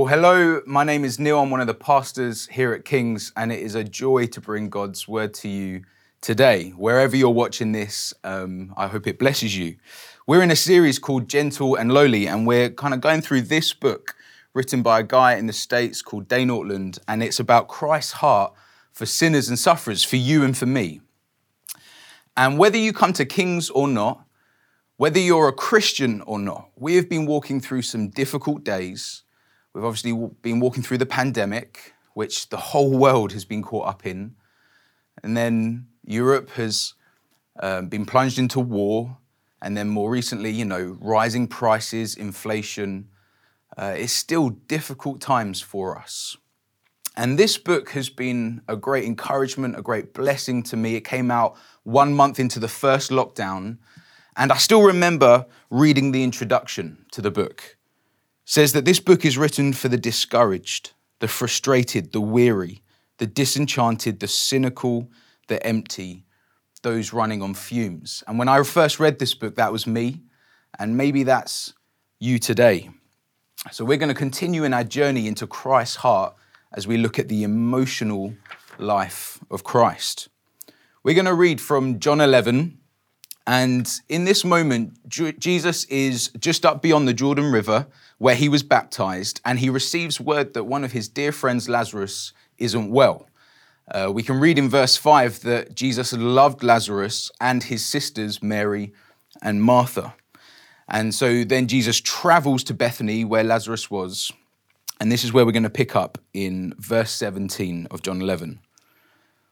Well, hello, my name is Neil. I'm one of the pastors here at King's, and it is a joy to bring God's word to you today. Wherever you're watching this, um, I hope it blesses you. We're in a series called Gentle and Lowly, and we're kind of going through this book written by a guy in the States called Dane Ortlund, and it's about Christ's heart for sinners and sufferers, for you and for me. And whether you come to King's or not, whether you're a Christian or not, we have been walking through some difficult days We've obviously been walking through the pandemic, which the whole world has been caught up in. And then Europe has um, been plunged into war. And then more recently, you know, rising prices, inflation. Uh, it's still difficult times for us. And this book has been a great encouragement, a great blessing to me. It came out one month into the first lockdown. And I still remember reading the introduction to the book says that this book is written for the discouraged, the frustrated, the weary, the disenchanted, the cynical, the empty, those running on fumes. And when I first read this book, that was me, and maybe that's you today. So we're going to continue in our journey into Christ's heart as we look at the emotional life of Christ. We're going to read from John 11. And in this moment, Jesus is just up beyond the Jordan River where he was baptized, and he receives word that one of his dear friends, Lazarus, isn't well. Uh, we can read in verse 5 that Jesus loved Lazarus and his sisters, Mary and Martha. And so then Jesus travels to Bethany, where Lazarus was. And this is where we're going to pick up in verse 17 of John 11.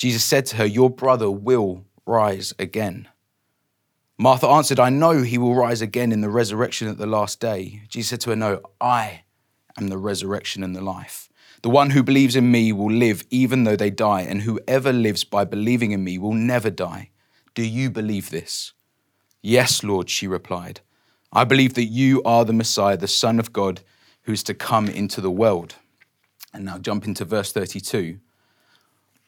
Jesus said to her, Your brother will rise again. Martha answered, I know he will rise again in the resurrection at the last day. Jesus said to her, No, I am the resurrection and the life. The one who believes in me will live even though they die, and whoever lives by believing in me will never die. Do you believe this? Yes, Lord, she replied. I believe that you are the Messiah, the Son of God, who is to come into the world. And now jump into verse 32.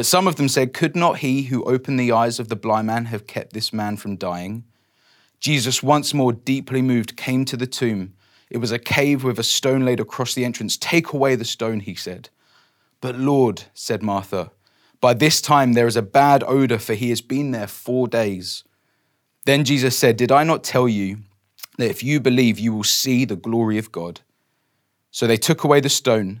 But some of them said, Could not he who opened the eyes of the blind man have kept this man from dying? Jesus, once more deeply moved, came to the tomb. It was a cave with a stone laid across the entrance. Take away the stone, he said. But Lord, said Martha, by this time there is a bad odor, for he has been there four days. Then Jesus said, Did I not tell you that if you believe, you will see the glory of God? So they took away the stone.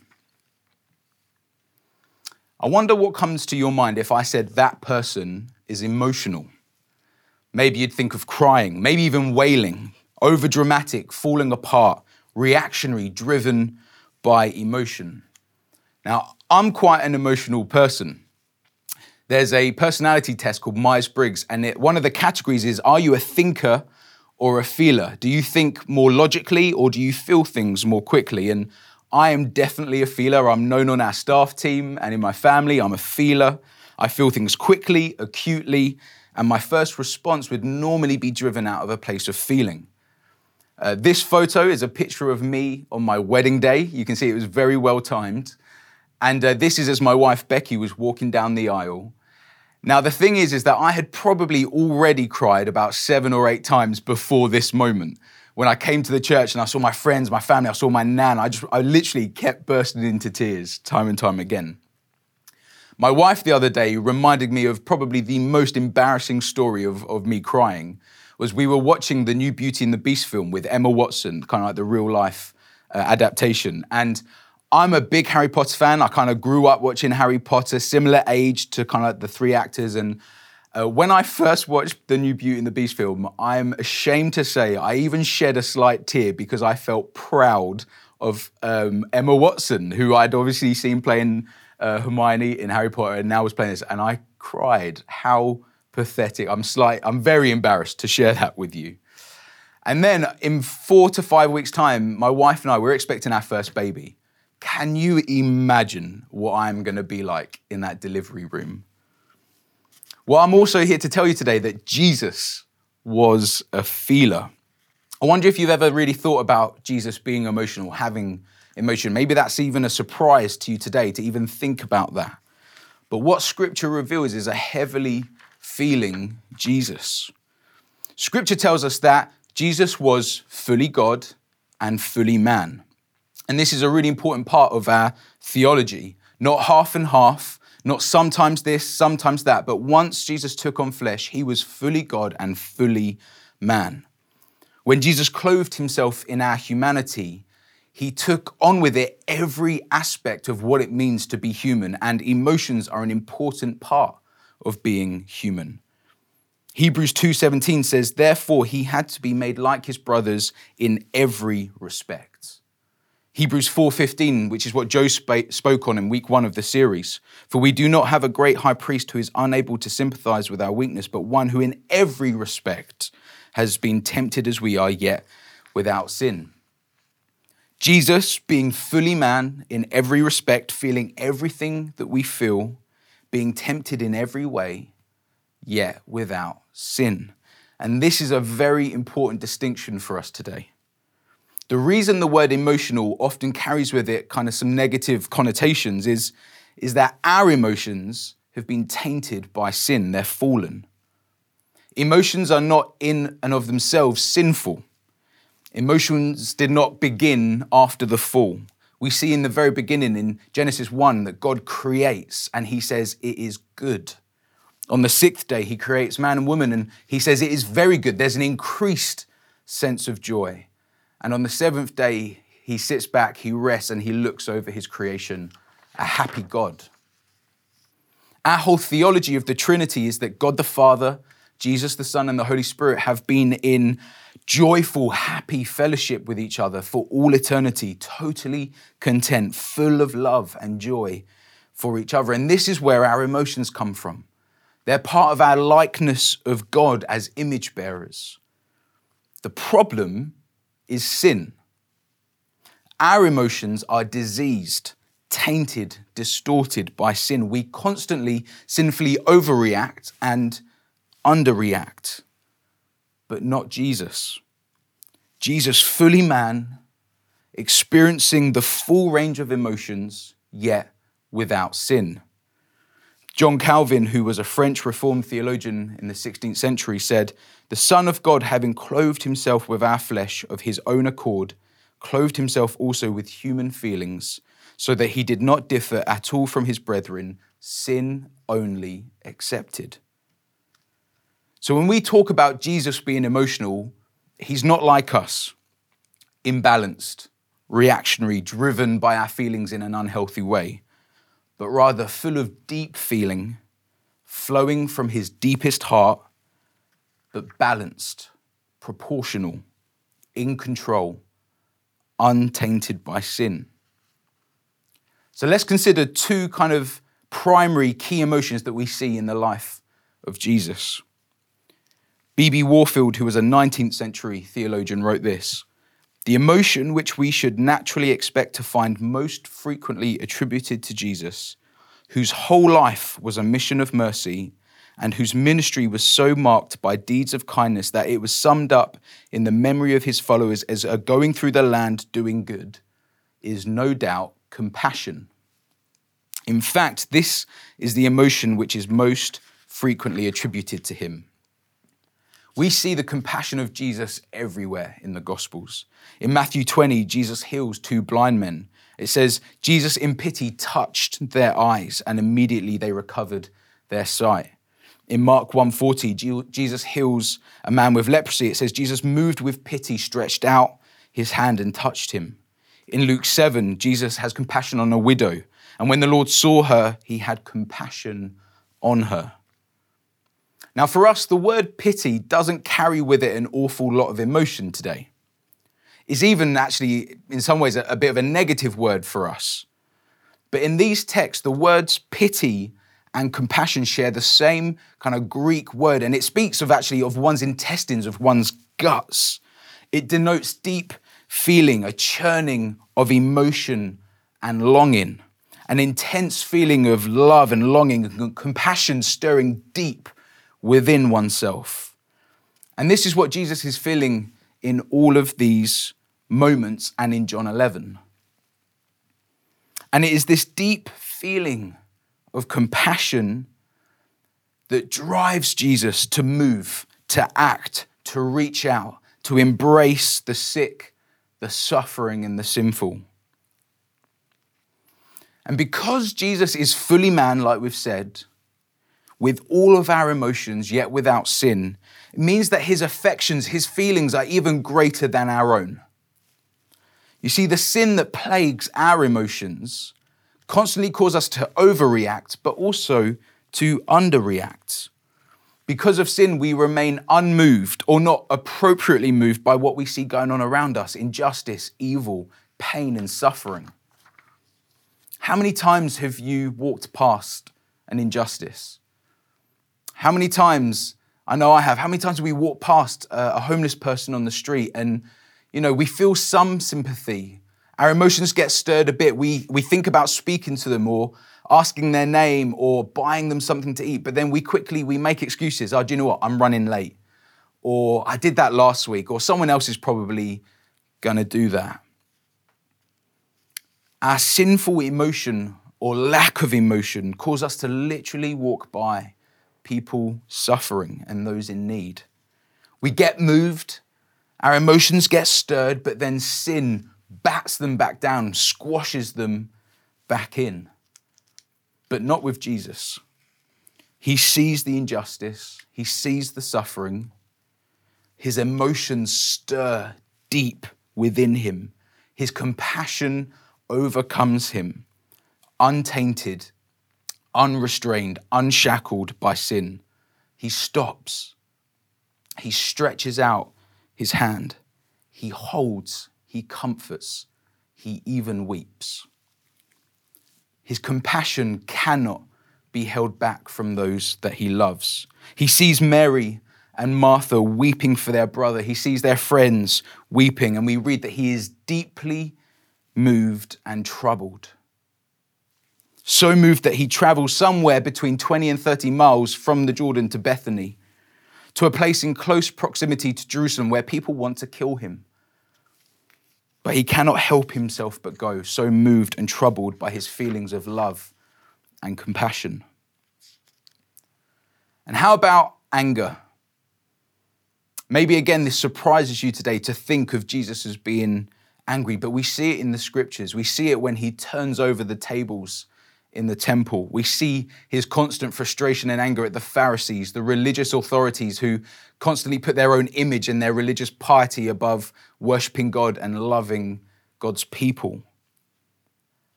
I wonder what comes to your mind if I said that person is emotional. Maybe you'd think of crying, maybe even wailing, over dramatic, falling apart, reactionary, driven by emotion. Now, I'm quite an emotional person. There's a personality test called Myers Briggs, and it, one of the categories is Are you a thinker or a feeler? Do you think more logically or do you feel things more quickly? And I am definitely a feeler. I'm known on our staff team and in my family. I'm a feeler. I feel things quickly, acutely, and my first response would normally be driven out of a place of feeling. Uh, this photo is a picture of me on my wedding day. You can see it was very well timed. And uh, this is as my wife Becky was walking down the aisle. Now, the thing is, is that I had probably already cried about seven or eight times before this moment. When I came to the church and I saw my friends, my family, I saw my nan, I just, I literally kept bursting into tears time and time again. My wife the other day reminded me of probably the most embarrassing story of, of me crying was we were watching the new Beauty and the Beast film with Emma Watson, kind of like the real life uh, adaptation. And I'm a big Harry Potter fan. I kind of grew up watching Harry Potter, similar age to kind of like the three actors. And uh, when I first watched the new Beauty and the Beast film, I'm ashamed to say I even shed a slight tear because I felt proud of um, Emma Watson, who I'd obviously seen playing uh, Hermione in Harry Potter and now was playing this. And I cried. How pathetic. I'm slight, I'm very embarrassed to share that with you. And then in four to five weeks' time, my wife and I, we're expecting our first baby. Can you imagine what I'm going to be like in that delivery room? Well, I'm also here to tell you today that Jesus was a feeler. I wonder if you've ever really thought about Jesus being emotional, having emotion. Maybe that's even a surprise to you today to even think about that. But what scripture reveals is a heavily feeling Jesus. Scripture tells us that Jesus was fully God and fully man. And this is a really important part of our theology. Not half and half, not sometimes this, sometimes that, but once Jesus took on flesh, he was fully God and fully man. When Jesus clothed himself in our humanity, he took on with it every aspect of what it means to be human, and emotions are an important part of being human. Hebrews 2:17 says, "Therefore he had to be made like his brothers in every respect." Hebrews 4:15, which is what Joe spoke on in week 1 of the series. For we do not have a great high priest who is unable to sympathize with our weakness, but one who in every respect has been tempted as we are, yet without sin. Jesus, being fully man in every respect, feeling everything that we feel, being tempted in every way, yet without sin. And this is a very important distinction for us today. The reason the word emotional often carries with it kind of some negative connotations is, is that our emotions have been tainted by sin, they're fallen. Emotions are not in and of themselves sinful. Emotions did not begin after the fall. We see in the very beginning in Genesis 1 that God creates and he says it is good. On the sixth day, he creates man and woman and he says it is very good. There's an increased sense of joy. And on the seventh day, he sits back, he rests, and he looks over his creation, a happy God. Our whole theology of the Trinity is that God the Father, Jesus the Son, and the Holy Spirit have been in joyful, happy fellowship with each other for all eternity, totally content, full of love and joy for each other. And this is where our emotions come from. They're part of our likeness of God as image bearers. The problem is sin. Our emotions are diseased, tainted, distorted by sin. We constantly sinfully overreact and underreact, but not Jesus. Jesus, fully man, experiencing the full range of emotions, yet without sin. John Calvin, who was a French Reformed theologian in the 16th century, said, The Son of God, having clothed himself with our flesh of his own accord, clothed himself also with human feelings, so that he did not differ at all from his brethren, sin only accepted. So when we talk about Jesus being emotional, he's not like us, imbalanced, reactionary, driven by our feelings in an unhealthy way but rather full of deep feeling, flowing from his deepest heart, but balanced, proportional, in control, untainted by sin. So let's consider two kind of primary key emotions that we see in the life of Jesus. B.B. Warfield, who was a 19th century theologian, wrote this the emotion which we should naturally expect to find most frequently attributed to Jesus, whose whole life was a mission of mercy and whose ministry was so marked by deeds of kindness that it was summed up in the memory of his followers as a going through the land doing good, is no doubt compassion. In fact, this is the emotion which is most frequently attributed to him. We see the compassion of Jesus everywhere in the Gospels. In Matthew 20, Jesus heals two blind men. It says, Jesus in pity touched their eyes, and immediately they recovered their sight. In Mark 1:40, Jesus heals a man with leprosy. It says Jesus moved with pity, stretched out his hand and touched him. In Luke 7, Jesus has compassion on a widow, and when the Lord saw her, he had compassion on her. Now, for us, the word pity doesn't carry with it an awful lot of emotion today. It's even actually, in some ways, a, bit of a negative word for us. But in these texts, the words pity and compassion share the same kind of Greek word, and it speaks of actually of one's intestines, of one's guts. It denotes deep feeling, a churning of emotion and longing, an intense feeling of love and longing and compassion stirring deep within oneself. And this is what Jesus is feeling in all of these moments and in John 11. And it is this deep feeling of compassion that drives Jesus to move, to act, to reach out, to embrace the sick, the suffering, and the sinful. And because Jesus is fully man, like we've said, with all of our emotions, yet without sin, it means that his affections, his feelings are even greater than our own. You see, the sin that plagues our emotions constantly cause us to overreact, but also to underreact. Because of sin, we remain unmoved or not appropriately moved by what we see going on around us injustice, evil, pain, and suffering. How many times have you walked past an injustice? How many times, I know I have, how many times have we walked past a homeless person on the street and, you know, we feel some sympathy our emotions get stirred a bit. We, we think about speaking to them or asking their name or buying them something to eat, but then we quickly we make excuses. Oh, do you know what? I'm running late. Or I did that last week, or someone else is probably gonna do that. Our sinful emotion or lack of emotion cause us to literally walk by people suffering and those in need. We get moved, our emotions get stirred, but then sin bats them back down, squashes them back in. But not with Jesus. He sees the injustice, he sees the suffering. His emotions stir deep within him. His compassion overcomes him, untainted, unrestrained, unshackled by sin. He stops. He stretches out his hand. He holds he comforts, he even weeps. His compassion cannot be held back from those that he loves. He sees Mary and Martha weeping for their brother. He sees their friends weeping, and we read that he is deeply moved and troubled. So moved that he travels somewhere between 20 and 30 miles from the Jordan to Bethany, to a place in close proximity to Jerusalem where people want to kill him. But he cannot help himself but go, so moved and troubled by his feelings of love and compassion. And how about anger? Maybe again, this surprises you today to think of Jesus as being angry, but we see it in the scriptures. We see it when he turns over the tables in the temple. We see his constant frustration and anger at the Pharisees, the religious authorities who constantly put their own image and their religious piety above worshiping God and loving God's people.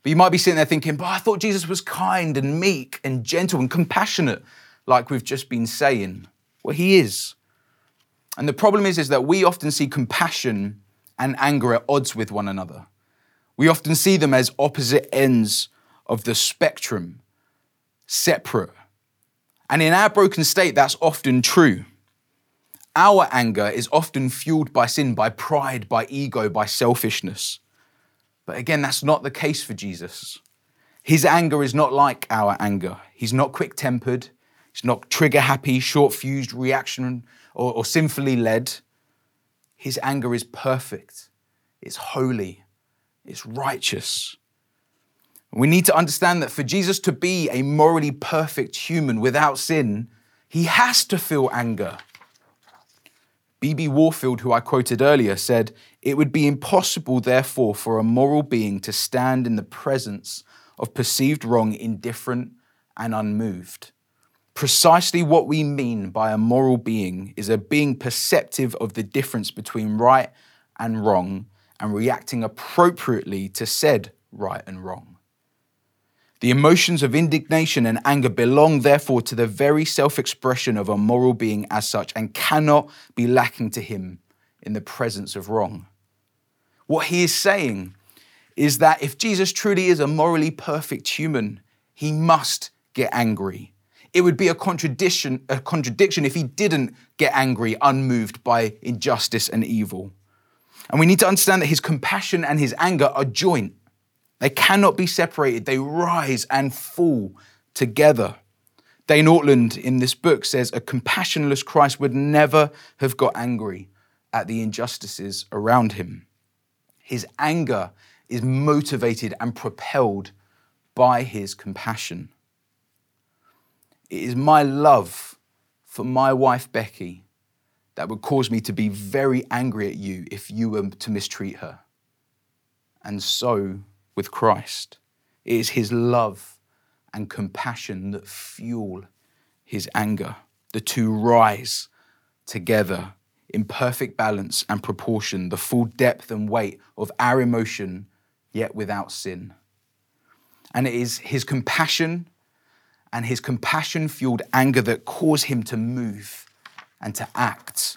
But you might be sitting there thinking, but I thought Jesus was kind and meek and gentle and compassionate, like we've just been saying. Well, he is. And the problem is, is that we often see compassion and anger at odds with one another. We often see them as opposite ends of the spectrum, separate. And in our broken state, that's often true. Our anger is often fueled by sin, by pride, by ego, by selfishness. But again, that's not the case for Jesus. His anger is not like our anger. He's not quick tempered, he's not trigger happy, short fused reaction, or, or sinfully led. His anger is perfect, it's holy, it's righteous. We need to understand that for Jesus to be a morally perfect human without sin He has to feel anger. B.B. Warfield, who I quoted earlier, said, It would be impossible, therefore, for a moral being to stand in the presence of perceived wrong indifferent and unmoved. Precisely what we mean by a moral being is a being perceptive of the difference between right and wrong and reacting appropriately to said right and wrong. The emotions of indignation and anger belong, therefore, to the very self expression of a moral being as such and cannot be lacking to him in the presence of wrong. What he is saying is that if Jesus truly is a morally perfect human, he must get angry. It would be a contradiction, a contradiction if he didn't get angry, unmoved by injustice and evil. And we need to understand that his compassion and his anger are joint. They cannot be separated, they rise and fall together. Dane Ortlund in this book says a compassionless Christ would never have got angry at the injustices around him. His anger is motivated and propelled by his compassion. It is my love for my wife Becky that would cause me to be very angry at you if you were to mistreat her. And so with Christ. It is his love and compassion that fuel his anger. The two rise together in perfect balance and proportion, the full depth and weight of our emotion, yet without sin. And it is his compassion and his compassion fueled anger that cause him to move and to act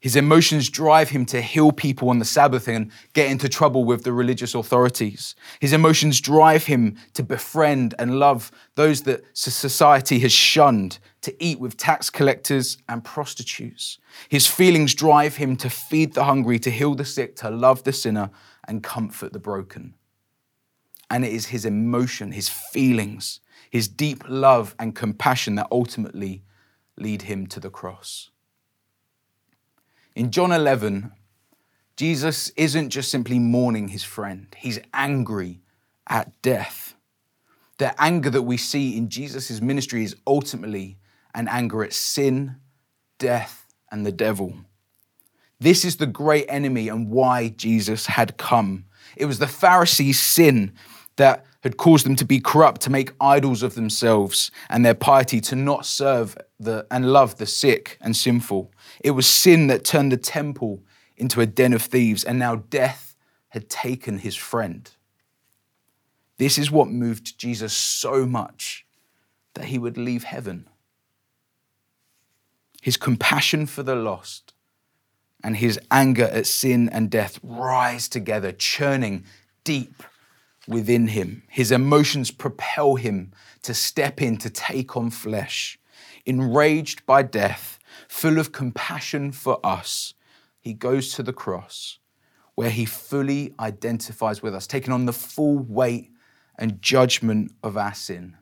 his emotions drive him to heal people on the Sabbath and get into trouble with the religious authorities. His emotions drive him to befriend and love those that society has shunned, to eat with tax collectors and prostitutes. His feelings drive him to feed the hungry, to heal the sick, to love the sinner, and comfort the broken. And it is his emotion, his feelings, his deep love and compassion that ultimately lead him to the cross. In John 11, Jesus isn't just simply mourning his friend, he's angry at death. The anger that we see in Jesus' ministry is ultimately an anger at sin, death, and the devil. This is the great enemy and why Jesus had come. It was the Pharisees' sin that had caused them to be corrupt, to make idols of themselves and their piety, to not serve the, and love the sick and sinful. It was sin that turned the temple into a den of thieves, and now death had taken his friend. This is what moved Jesus so much that he would leave heaven. His compassion for the lost and his anger at sin and death rise together, churning deep within him. His emotions propel him to step in to take on flesh. Enraged by death, full of compassion for us, he goes to the cross where he fully identifies with us, taking on the full weight and judgment of our sin.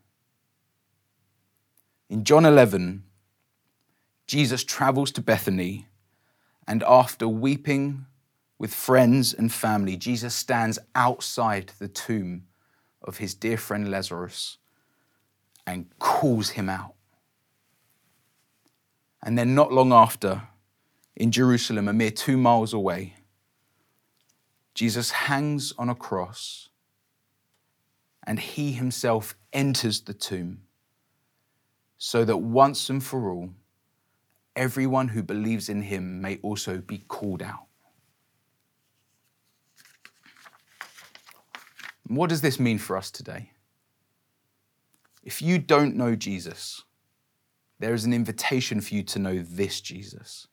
In John 11, Jesus travels to Bethany, and after weeping with friends and family, Jesus stands outside the tomb of his dear friend Lazarus and calls him out. And then, not long after, in Jerusalem, a mere two miles away, Jesus hangs on a cross and he himself enters the tomb so that once and for all, everyone who believes in him may also be called out. What does this mean for us today? If you don't know Jesus, there is an invitation for you to know this Jesus.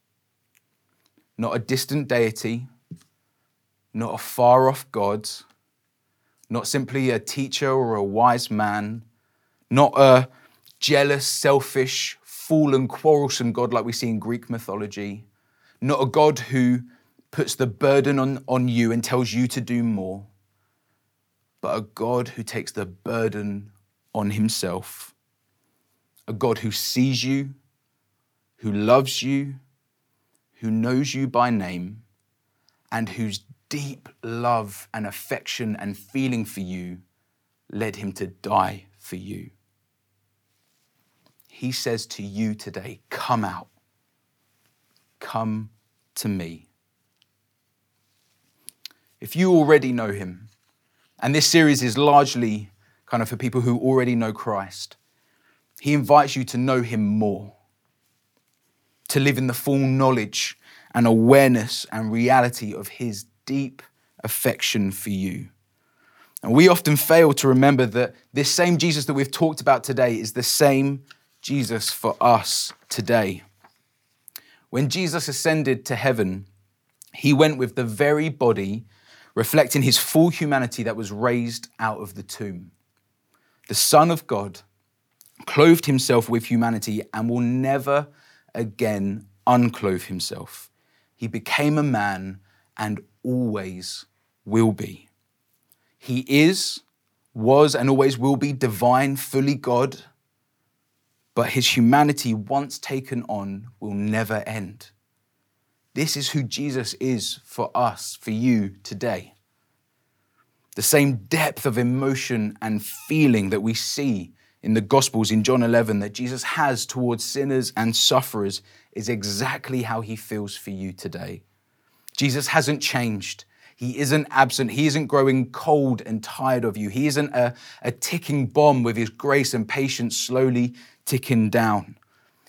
Not a distant deity, not a far off God, not simply a teacher or a wise man, not a jealous, selfish, fallen, quarrelsome God like we see in Greek mythology, not a God who puts the burden on, on you and tells you to do more but a God who takes the burden on himself, a God who sees you, who loves you, who knows you by name, and whose deep love and affection and feeling for you led him to die for you. he says to you today, Come out. Come to me. If you already know him, and this series is largely kind of for people who already know Christ, he invites you to know him more, to live in the full knowledge and awareness and reality of his deep affection for you. And we often fail to remember that this same Jesus that we've talked about today is the same Jesus for us today. When Jesus ascended to heaven, he went with the very body reflecting his full humanity that was raised out of the tomb. The Son of God clothed himself with humanity and will never again unclothe himself. He became a man and always will be. He is, was, and always will be divine, fully God but his humanity, once taken on, will never end. This is who Jesus is for us, for you today. The same depth of emotion and feeling that we see in the Gospels in John 11 that Jesus has towards sinners and sufferers is exactly how he feels for you today. Jesus hasn't changed. He isn't absent. He isn't growing cold and tired of you. He isn't a, a ticking bomb with his grace and patience slowly ticking down.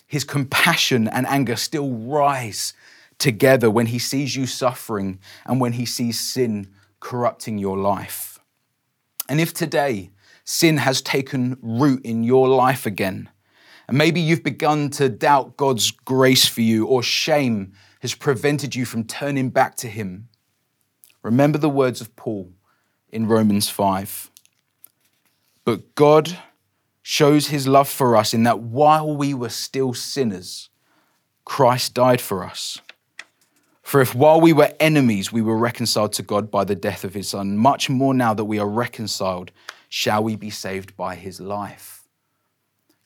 His compassion and anger still rise together when he sees you suffering and when he sees sin corrupting your life. And if today sin has taken root in your life again, and maybe you've begun to doubt God's grace for you, or shame has prevented you from turning back to Him, remember the words of Paul in Romans 5. But God shows his love for us in that while we were still sinners, Christ died for us. For if while we were enemies, we were reconciled to God by the death of his Son, much more now that we are reconciled, shall we be saved by his life.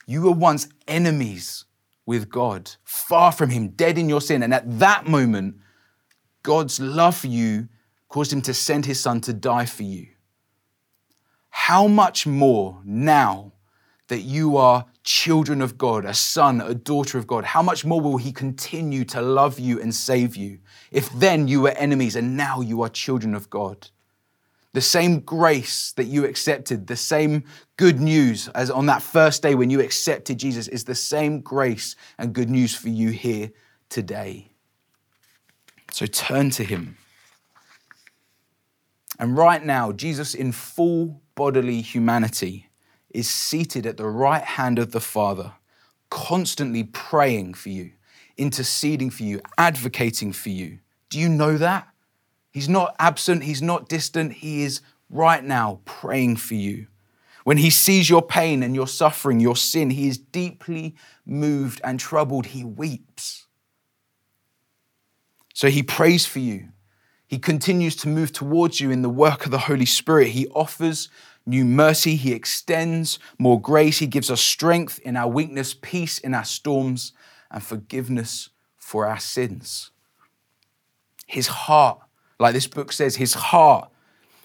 You were once enemies with God, far from him, dead in your sin. And at that moment, God's love for you caused him to send his Son to die for you. How much more now that you are children of God, a son, a daughter of God, how much more will He continue to love you and save you if then you were enemies and now you are children of God? The same grace that you accepted, the same good news as on that first day when you accepted Jesus, is the same grace and good news for you here today. So turn to Him. And right now, Jesus, in full bodily humanity, is seated at the right hand of the Father, constantly praying for you, interceding for you, advocating for you. Do you know that? He's not absent, he's not distant, he is right now praying for you. When he sees your pain and your suffering, your sin, he is deeply moved and troubled. He weeps. So he prays for you. He continues to move towards you in the work of the Holy Spirit. He offers new mercy. He extends more grace. He gives us strength in our weakness, peace in our storms, and forgiveness for our sins. His heart, like this book says, his heart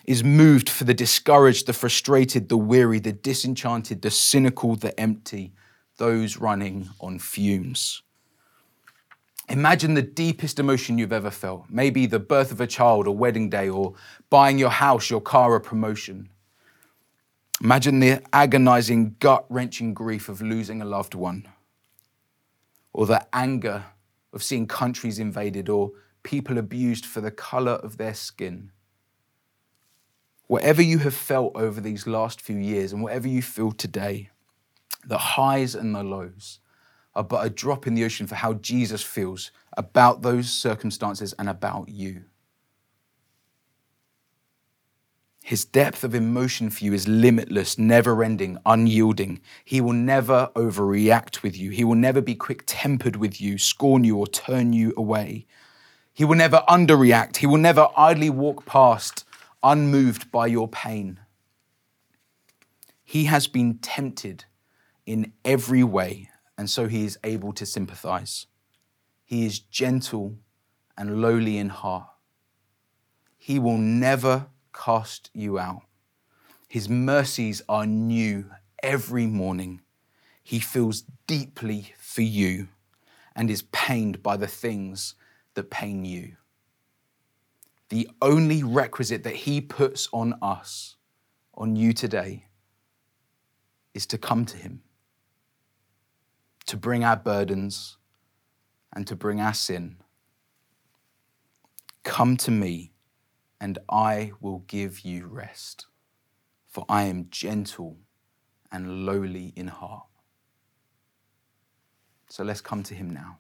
is moved for the discouraged, the frustrated, the weary, the disenchanted, the cynical, the empty, those running on fumes. Imagine the deepest emotion you've ever felt. Maybe the birth of a child, a wedding day, or buying your house, your car, a promotion. Imagine the agonizing, gut wrenching grief of losing a loved one, or the anger of seeing countries invaded or people abused for the color of their skin. Whatever you have felt over these last few years and whatever you feel today, the highs and the lows are but a drop in the ocean for how Jesus feels about those circumstances and about you. His depth of emotion for you is limitless, never ending, unyielding. He will never overreact with you. He will never be quick tempered with you, scorn you, or turn you away. He will never underreact. He will never idly walk past, unmoved by your pain. He has been tempted in every way, and so he is able to sympathize. He is gentle and lowly in heart. He will never cast you out. His mercies are new every morning. He feels deeply for you and is pained by the things that pain you. The only requisite that He puts on us, on you today, is to come to Him, to bring our burdens and to bring our sin. Come to me, and I will give you rest, for I am gentle and lowly in heart. So let's come to him now.